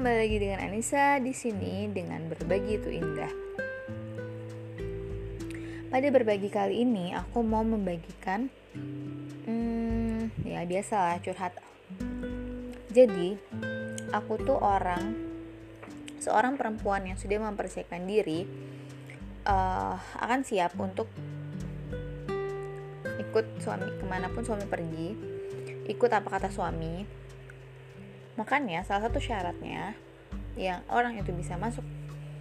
kembali lagi dengan Anissa di sini dengan berbagi itu indah. Pada berbagi kali ini aku mau membagikan, hmm, ya biasalah curhat. Jadi aku tuh orang, seorang perempuan yang sudah mempersiapkan diri uh, akan siap untuk ikut suami ke mana pun suami pergi, ikut apa kata suami, Makanya salah satu syaratnya yang orang itu bisa masuk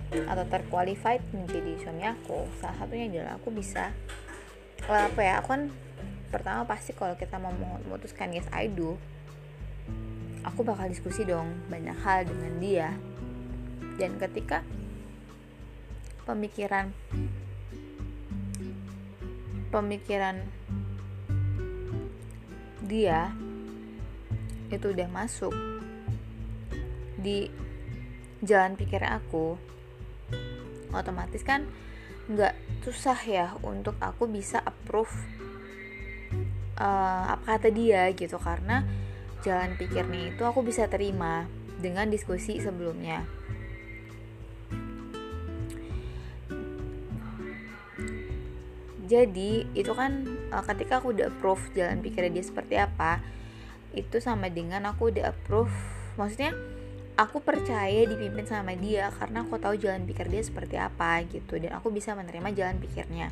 atau terqualified menjadi suami aku salah satunya adalah aku bisa apa ya aku kan pertama pasti kalau kita mau memutuskan yes I do aku bakal diskusi dong banyak hal dengan dia. Dan ketika pemikiran pemikiran dia itu udah masuk di jalan pikir aku otomatis kan nggak susah ya untuk aku bisa approve uh, apa kata dia gitu. Karena jalan pikirnya itu aku bisa terima dengan diskusi sebelumnya. Jadi itu kan uh, ketika aku udah approve jalan pikirnya dia seperti apa itu sama dengan aku udah approve maksudnya aku percaya dipimpin sama dia karena aku tahu jalan pikir dia seperti apa gitu dan aku bisa menerima jalan pikirnya.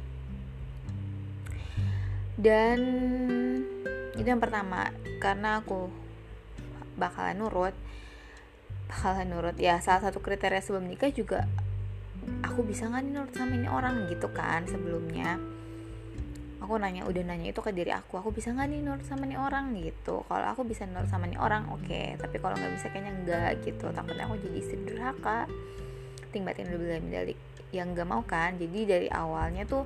Dan itu yang pertama karena aku bakalan nurut bakalan nurut. Ya salah satu kriteria sebelum nikah juga aku bisa nggak nurut sama ini orang gitu kan sebelumnya aku nanya udah nanya itu ke diri aku aku bisa nggak nih nurut sama nih orang? Gitu. Kalau aku bisa nurut sama nih orang oke. Okay. tapi kalau nggak bisa kayaknya enggak gitu. Takutnya aku jadi istri durhaka. Tingbatin lebih medalik yang nggak mau kan. Jadi dari awalnya tuh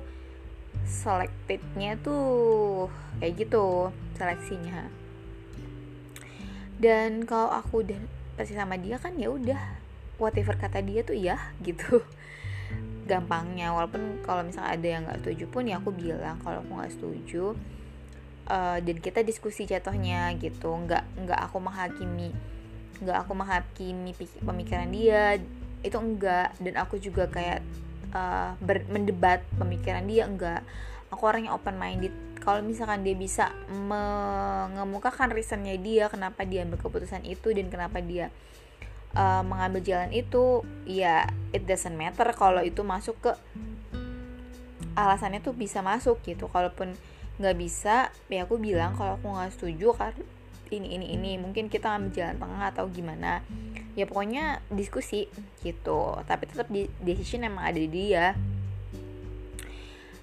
selectednya tuh kayak gitu seleksinya. Dan kalau aku udah pasti sama dia kan ya udah whatever kata dia tuh ya gitu gampangnya. Walaupun kalau misalnya ada yang nggak setuju pun ya aku bilang kalau aku nggak setuju uh, dan kita diskusi jatuhnya gitu. Nggak nggak aku menghakimi nggak aku menghakimi pemikiran dia itu enggak dan aku juga kayak uh, ber, mendebat pemikiran dia enggak aku orang yang open minded kalau misalkan dia bisa mengemukakan reasonnya dia kenapa dia ambil keputusan itu dan kenapa dia uh, mengambil jalan itu ya it doesn't matter kalau itu masuk ke alasannya tuh bisa masuk gitu. Kalaupun nggak bisa ya aku bilang kalau aku nggak setuju karena ini ini ini mungkin kita ambil jalan tengah atau gimana. Ya pokoknya diskusi gitu. Tapi tetap di decision emang ada di dia.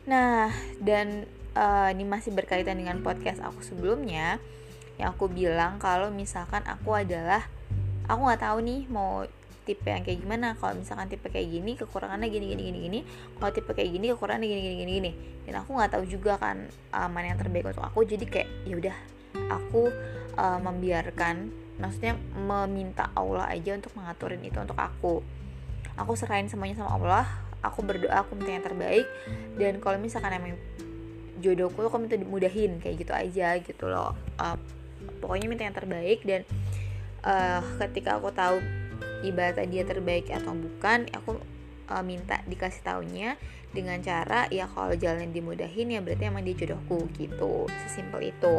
Nah dan uh, ini masih berkaitan dengan podcast aku sebelumnya yang aku bilang kalau misalkan aku adalah aku nggak tahu nih mau tipe yang kayak gimana. Kalau misalkan tipe kayak gini kekurangannya gini gini gini gini. Kalau tipe kayak gini kekurangannya gini gini gini gini. Dan aku nggak tahu juga kan uh, mana yang terbaik untuk aku. Jadi kayak ya udah aku uh, membiarkan maksudnya meminta Allah aja untuk mengaturin itu untuk aku. Aku serahin semuanya sama Allah. Aku berdoa aku minta yang terbaik. Dan kalau misalkan emang jodohku aku minta dimudahin. Kayak gitu aja gitu loh. Uh, pokoknya minta yang terbaik dan uh, ketika aku tahu ibadah dia terbaik atau bukan aku uh, minta dikasih taunya dengan cara ya kalau jalan dimudahin ya berarti emang dia jodohku gitu. Sesimpel itu.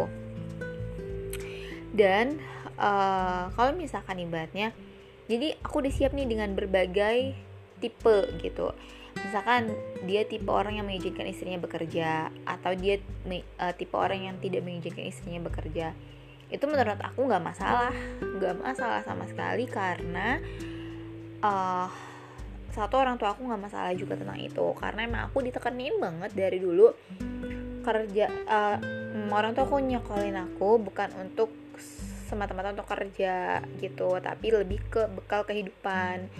Dan uh, kalau misalkan ibaratnya jadi aku udah siap nih dengan berbagai tipe gitu. Misalkan dia tipe orang yang mengizinkan istrinya bekerja atau dia uh, tipe orang yang tidak mengizinkan istrinya bekerja itu menurut aku nggak masalah. Nggak masalah sama sekali karena uh, satu orang tua aku nggak masalah juga tentang itu. Karena emang aku ditekenin banget dari dulu kerja uh, orang tua aku nyekolin aku bukan untuk semata-mata untuk kerja gitu tapi lebih ke bekal kehidupan.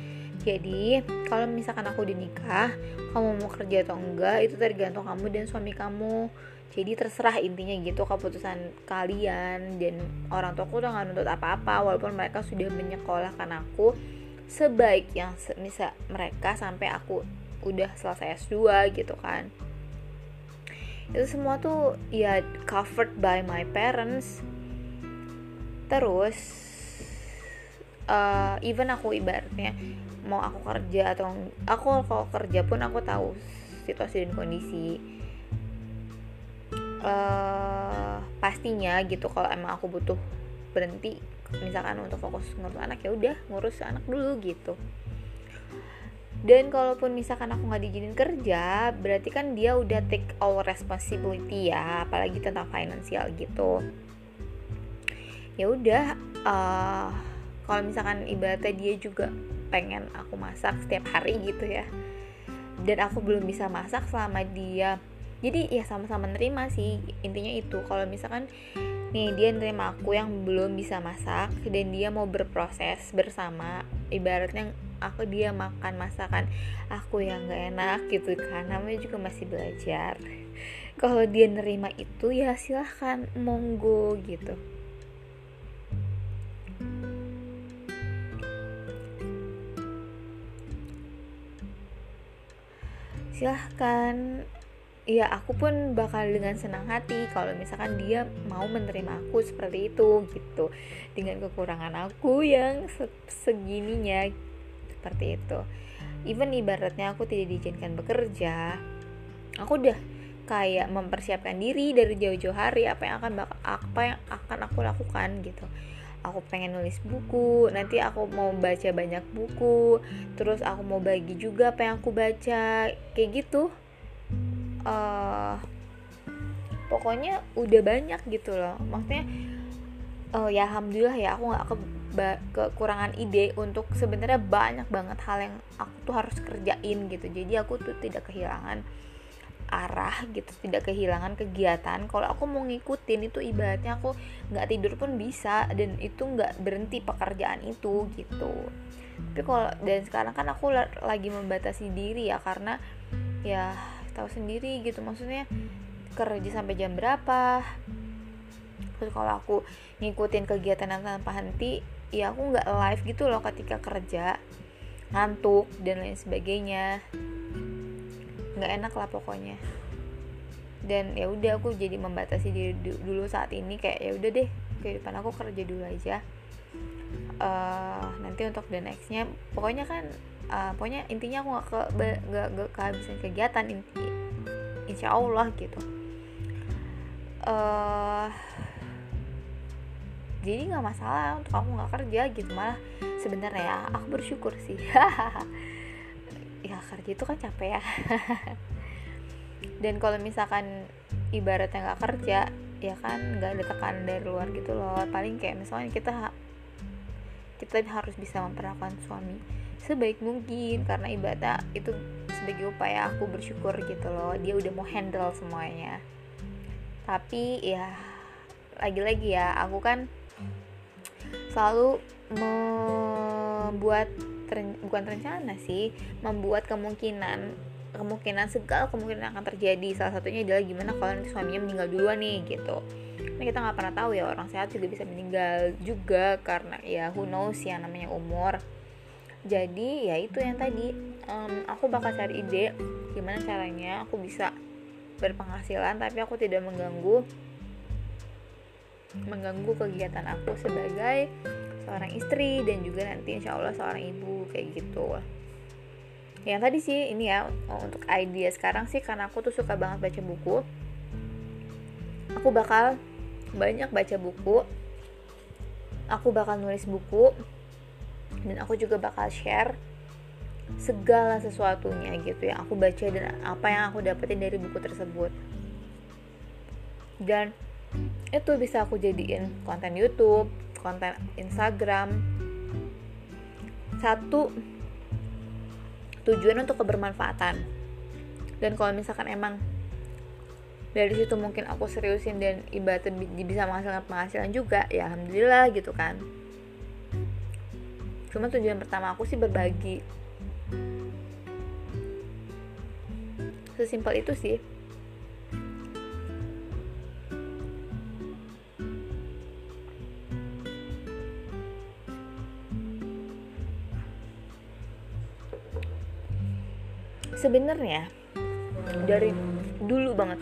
Jadi kalau misalkan aku udah nikah kamu mau kerja atau enggak itu tergantung kamu dan suami kamu jadi terserah intinya gitu keputusan kalian dan orang tuaku tuh nggak nuntut apa-apa walaupun mereka sudah menyekolahkan aku. Sebaik yang bisa mereka sampai aku udah selesai S2 gitu kan. Itu semua tuh ya covered by my parents. Terus uh, even aku ibaratnya mau aku kerja atau aku kalau kerja pun aku tahu situasi dan kondisi uh, pastinya gitu kalau emang aku butuh berhenti misalkan untuk fokus ngurus anak ya udah ngurus anak dulu gitu. Dan kalaupun misalkan aku nggak diizinin kerja berarti kan dia udah take all responsibility ya apalagi tentang finansial gitu. Ya udah uh, kalau misalkan ibaratnya dia juga pengen aku masak setiap hari gitu ya dan aku belum bisa masak selama dia jadi ya sama-sama nerima sih intinya itu. Kalau misalkan nih dia nerima aku yang belum bisa masak dan dia mau berproses bersama ibaratnya aku dia makan masakan aku yang gak enak gitu kan. Namanya juga masih belajar. Kalau dia nerima itu ya silahkan monggo gitu. Silahkan ya aku pun bakal dengan senang hati kalau misalkan dia mau menerima aku seperti itu gitu. Dengan kekurangan aku yang se segininya seperti itu. Even ibaratnya aku tidak diizinkan bekerja aku udah kayak mempersiapkan diri dari jauh-jauh hari apa yang akan apa yang akan aku lakukan gitu. Aku pengen nulis buku nanti aku mau baca banyak buku terus aku mau bagi juga apa yang aku baca kayak gitu uh, pokoknya udah banyak gitu loh. Maksudnya uh, ya alhamdulillah ya aku nggak ke kekurangan ide untuk sebenarnya banyak banget hal yang aku tuh harus kerjain gitu. Jadi aku tuh tidak kehilangan arah gitu tidak kehilangan kegiatan. Kalau aku mau ngikutin itu ibaratnya aku nggak tidur pun bisa dan itu nggak berhenti pekerjaan itu gitu. Tapi kalau dan sekarang kan aku lagi membatasi diri ya karena ya tahu sendiri gitu. Maksudnya kerja sampai jam berapa. Terus kalau aku ngikutin kegiatan tanpa henti ya aku nggak live gitu loh ketika kerja. Ngantuk dan lain sebagainya. Nggak enak lah pokoknya. Dan ya udah aku jadi membatasi diri dulu saat ini kayak ya udah deh kehidupan aku kerja dulu aja. Uh, nanti untuk the nextnya pokoknya kan uh, pokoknya intinya aku nggak ke nggak kehabisan kegiatan inti insya Allah gitu. Uh, jadi nggak masalah untuk aku nggak kerja gitu malah sebenarnya ya aku bersyukur sih. Ya kerja itu kan capek ya. Dan kalau misalkan ibaratnya nggak kerja ya kan nggak ada tekanan dari luar gitu loh. Paling kayak misalnya kita kita harus bisa memperlakukan suami sebaik mungkin karena ibadah itu sebagai upaya aku bersyukur gitu loh dia udah mau handle semuanya. Tapi ya lagi-lagi ya aku kan selalu membuat bukan rencana sih membuat kemungkinan kemungkinan segala kemungkinan akan terjadi. Salah satunya adalah gimana kalau nanti suaminya meninggal duluan nih gitu. Ini kita nggak pernah tahu ya orang sehat juga bisa meninggal juga karena ya who knows ya namanya umur. Jadi ya itu yang tadi um, aku bakal cari ide gimana caranya aku bisa berpenghasilan tapi aku tidak mengganggu mengganggu kegiatan aku sebagai seorang istri dan juga nanti insya Allah seorang ibu kayak gitu. Yang tadi sih ini ya untuk idea sekarang sih karena aku tuh suka banget baca buku. Aku bakal banyak baca buku. Aku bakal nulis buku. Dan aku juga bakal share segala sesuatunya gitu yang aku baca dan apa yang aku dapetin dari buku tersebut dan itu bisa aku jadiin konten YouTube, konten Instagram. Satu tujuan untuk kebermanfaatan. Dan kalau misalkan emang dari situ mungkin aku seriusin dan ibaratnya bisa menghasilkan penghasilan juga, ya alhamdulillah gitu kan cuma tujuan pertama aku sih berbagi sesimpel itu sih. Sebenarnya dari dulu banget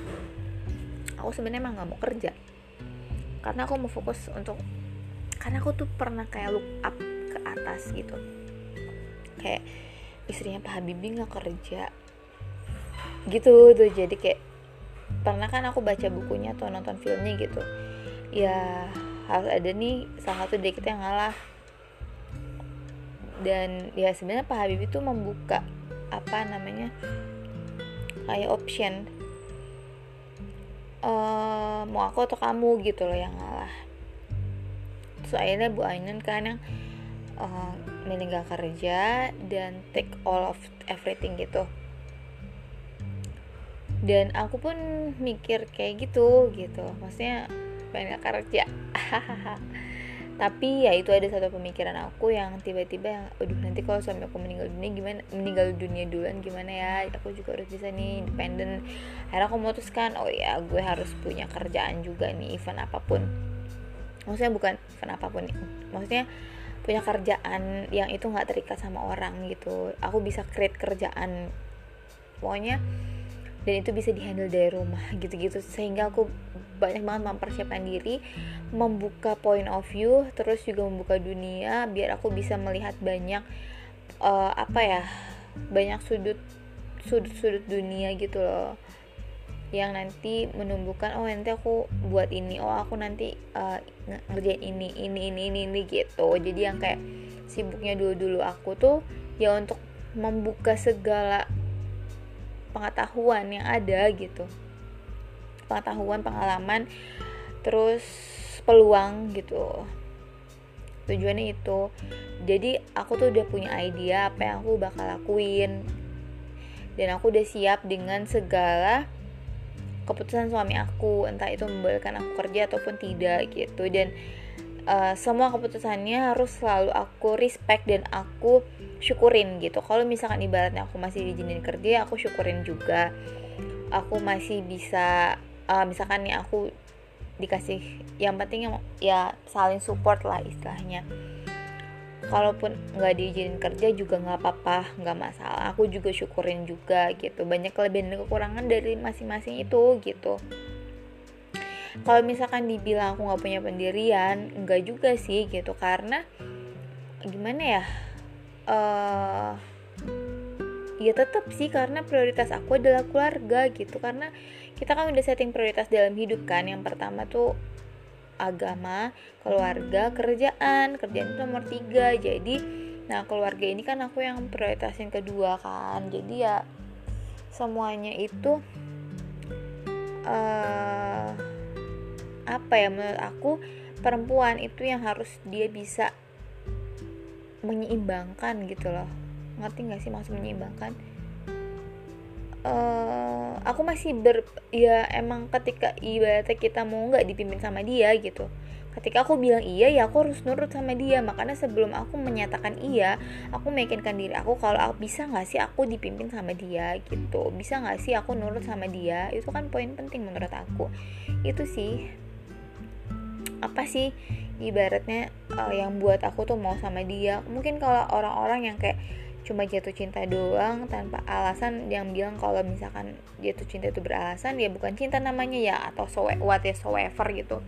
aku sebenarnya emang nggak mau kerja. Karena aku mau fokus untuk karena aku tuh pernah kayak look up atas gitu. Kayak istrinya Pak Habibie nggak kerja. Gitu tuh. Jadi kayak pernah kan aku baca bukunya atau nonton filmnya gitu. Ya harus ada nih salah satu dari kita yang ngalah. Dan ya sebenarnya Pak Habibie itu membuka apa namanya kayak option. Uh, mau aku atau kamu gitu loh yang ngalah. So akhirnya Bu Ainun kan yang uh, gak kerja dan take all of everything gitu. Dan aku pun mikir kayak gitu gitu. Maksudnya pengen kerja. Tapi ya itu ada satu pemikiran aku yang tiba-tiba yang aduh nanti kalau suami aku meninggal dunia gimana meninggal dunia duluan gimana ya? Aku juga harus bisa nih independen. Akhirnya aku memutuskan oh ya gue harus punya kerjaan juga nih event apa pun. Maksudnya bukan event apa pun nih maksudnya punya kerjaan yang itu nggak terikat sama orang gitu. Aku bisa create kerjaan pokoknya dan itu bisa dihandle dari rumah gitu-gitu. Sehingga aku banyak banget mempersiapkan diri membuka point of view terus juga membuka dunia biar aku bisa melihat banyak uh, apa ya banyak sudut sudut-sudut dunia gitu loh yang nanti menumbuhkan oh nanti aku buat ini. Oh aku nanti uh, ngerjain ini ini ini ini ini gitu. Jadi yang kayak sibuknya dulu dulu aku tuh ya untuk membuka segala pengetahuan yang ada gitu. Pengetahuan pengalaman terus peluang gitu. Tujuannya itu. Jadi aku tuh udah punya ide apa yang aku bakal lakuin. Dan aku udah siap dengan segala keputusan suami aku entah itu membolehkan aku kerja ataupun tidak gitu. Dan uh, semua keputusannya harus selalu aku respect dan aku syukurin gitu. Kalau misalkan ibaratnya aku masih diizinin kerja aku syukurin juga. Aku masih bisa uh, misalkan nih aku dikasih yang penting ya saling support lah istilahnya kalaupun nggak diizinin kerja juga nggak apa-apa nggak masalah. Aku juga syukurin juga gitu. Banyak kelebihan dan kekurangan dari masing-masing itu gitu. Kalau misalkan dibilang aku nggak punya pendirian enggak juga sih gitu. Karena gimana ya uh, ya tetap sih karena prioritas aku adalah keluarga gitu. Karena kita kan udah setting prioritas dalam hidup kan. Yang pertama tuh agama keluarga kerjaan. Kerjaan itu nomor tiga. Jadi nah keluarga ini kan aku yang prioritasin kedua kan. Jadi ya semuanya itu uh, apa ya menurut aku perempuan itu yang harus dia bisa menyeimbangkan gitu loh. Ngerti nggak sih maksud menyeimbangkan uh, aku masih ber ya emang ketika ibaratnya kita mau nggak dipimpin sama dia gitu. Ketika aku bilang iya ya aku harus nurut sama dia. Makanya sebelum aku menyatakan iya aku meyakinkan diri aku kalau aku bisa nggak sih aku dipimpin sama dia gitu. Bisa nggak sih aku nurut sama dia? Itu kan poin penting menurut aku. Itu sih apa sih ibaratnya uh, yang buat aku tuh mau sama dia. Mungkin kalau orang-orang yang kayak cuma jatuh cinta doang tanpa alasan yang bilang kalau misalkan jatuh cinta itu beralasan ya bukan cinta namanya ya atau so whatever gitu.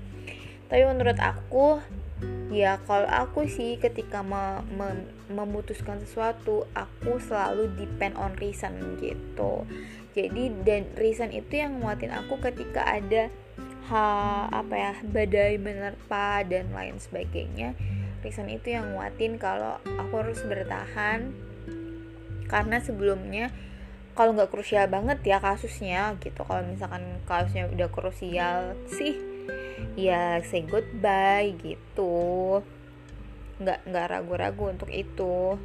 Tapi menurut aku ya kalau aku sih ketika me me memutuskan sesuatu aku selalu depend on reason gitu. Jadi dan reason itu yang nguatin aku ketika ada ha, apa ya badai menerpa dan lain sebagainya. Reason itu yang nguatin kalau aku harus bertahan karena sebelumnya kalau nggak krusial banget ya kasusnya gitu. Kalau misalkan kasusnya udah krusial sih ya say goodbye gitu. Nggak nggak ragu-ragu untuk itu.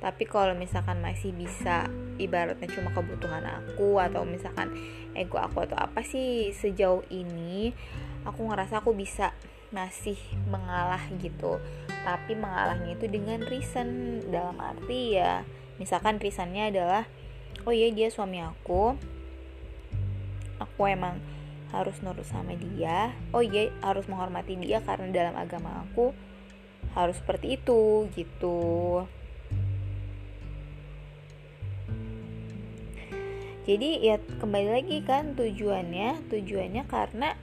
Tapi kalau misalkan masih bisa ibaratnya cuma kebutuhan aku atau misalkan ego aku atau apa sih sejauh ini aku ngerasa aku bisa masih mengalah gitu. Tapi mengalahnya itu dengan reason. Dalam arti ya misalkan reasonnya adalah oh iya dia suami aku. Aku emang harus nurut sama dia. Oh iya harus menghormati dia karena dalam agama aku harus seperti itu gitu. Jadi ya kembali lagi kan tujuannya tujuannya karena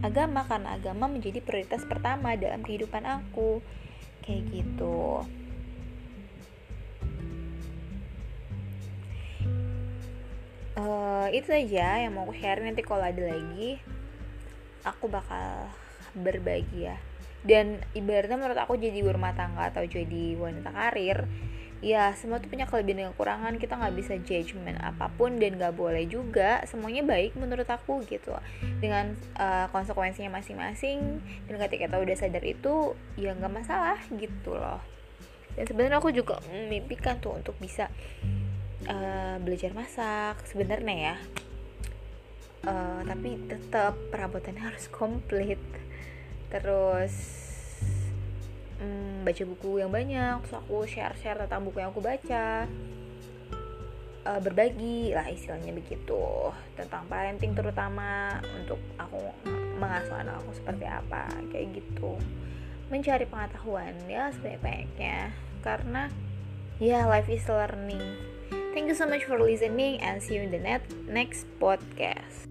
agama karena agama menjadi prioritas pertama dalam kehidupan aku. Kayak gitu uh, itu aja yang mau aku share nanti kalau ada lagi aku bakal berbagi ya. Dan ibaratnya menurut aku jadi rumah tangga atau jadi wanita karir ya semua tuh punya kelebihan dan kekurangan. Kita nggak bisa judgement apa pun dan nggak boleh juga semuanya baik menurut aku gitu. Dengan uh, konsekuensinya masing-masing dan ketika kita udah sadar itu ya nggak masalah gitu loh. Dan sebenarnya aku juga memimpikan tuh untuk bisa uh, belajar masak sebenarnya ya. Uh, tapi tetap perabotannya harus komplit. Terus um, baca buku yang banyak terus aku share share tentang buku yang aku baca. Uh, berbagi lah istilahnya begitu tentang parenting terutama untuk aku mengasuh anak aku seperti apa kayak gitu. Mencari pengetahuan ya sebanyak-banyaknya karena ya life is learning thank you so much for listening and see you in the next podcast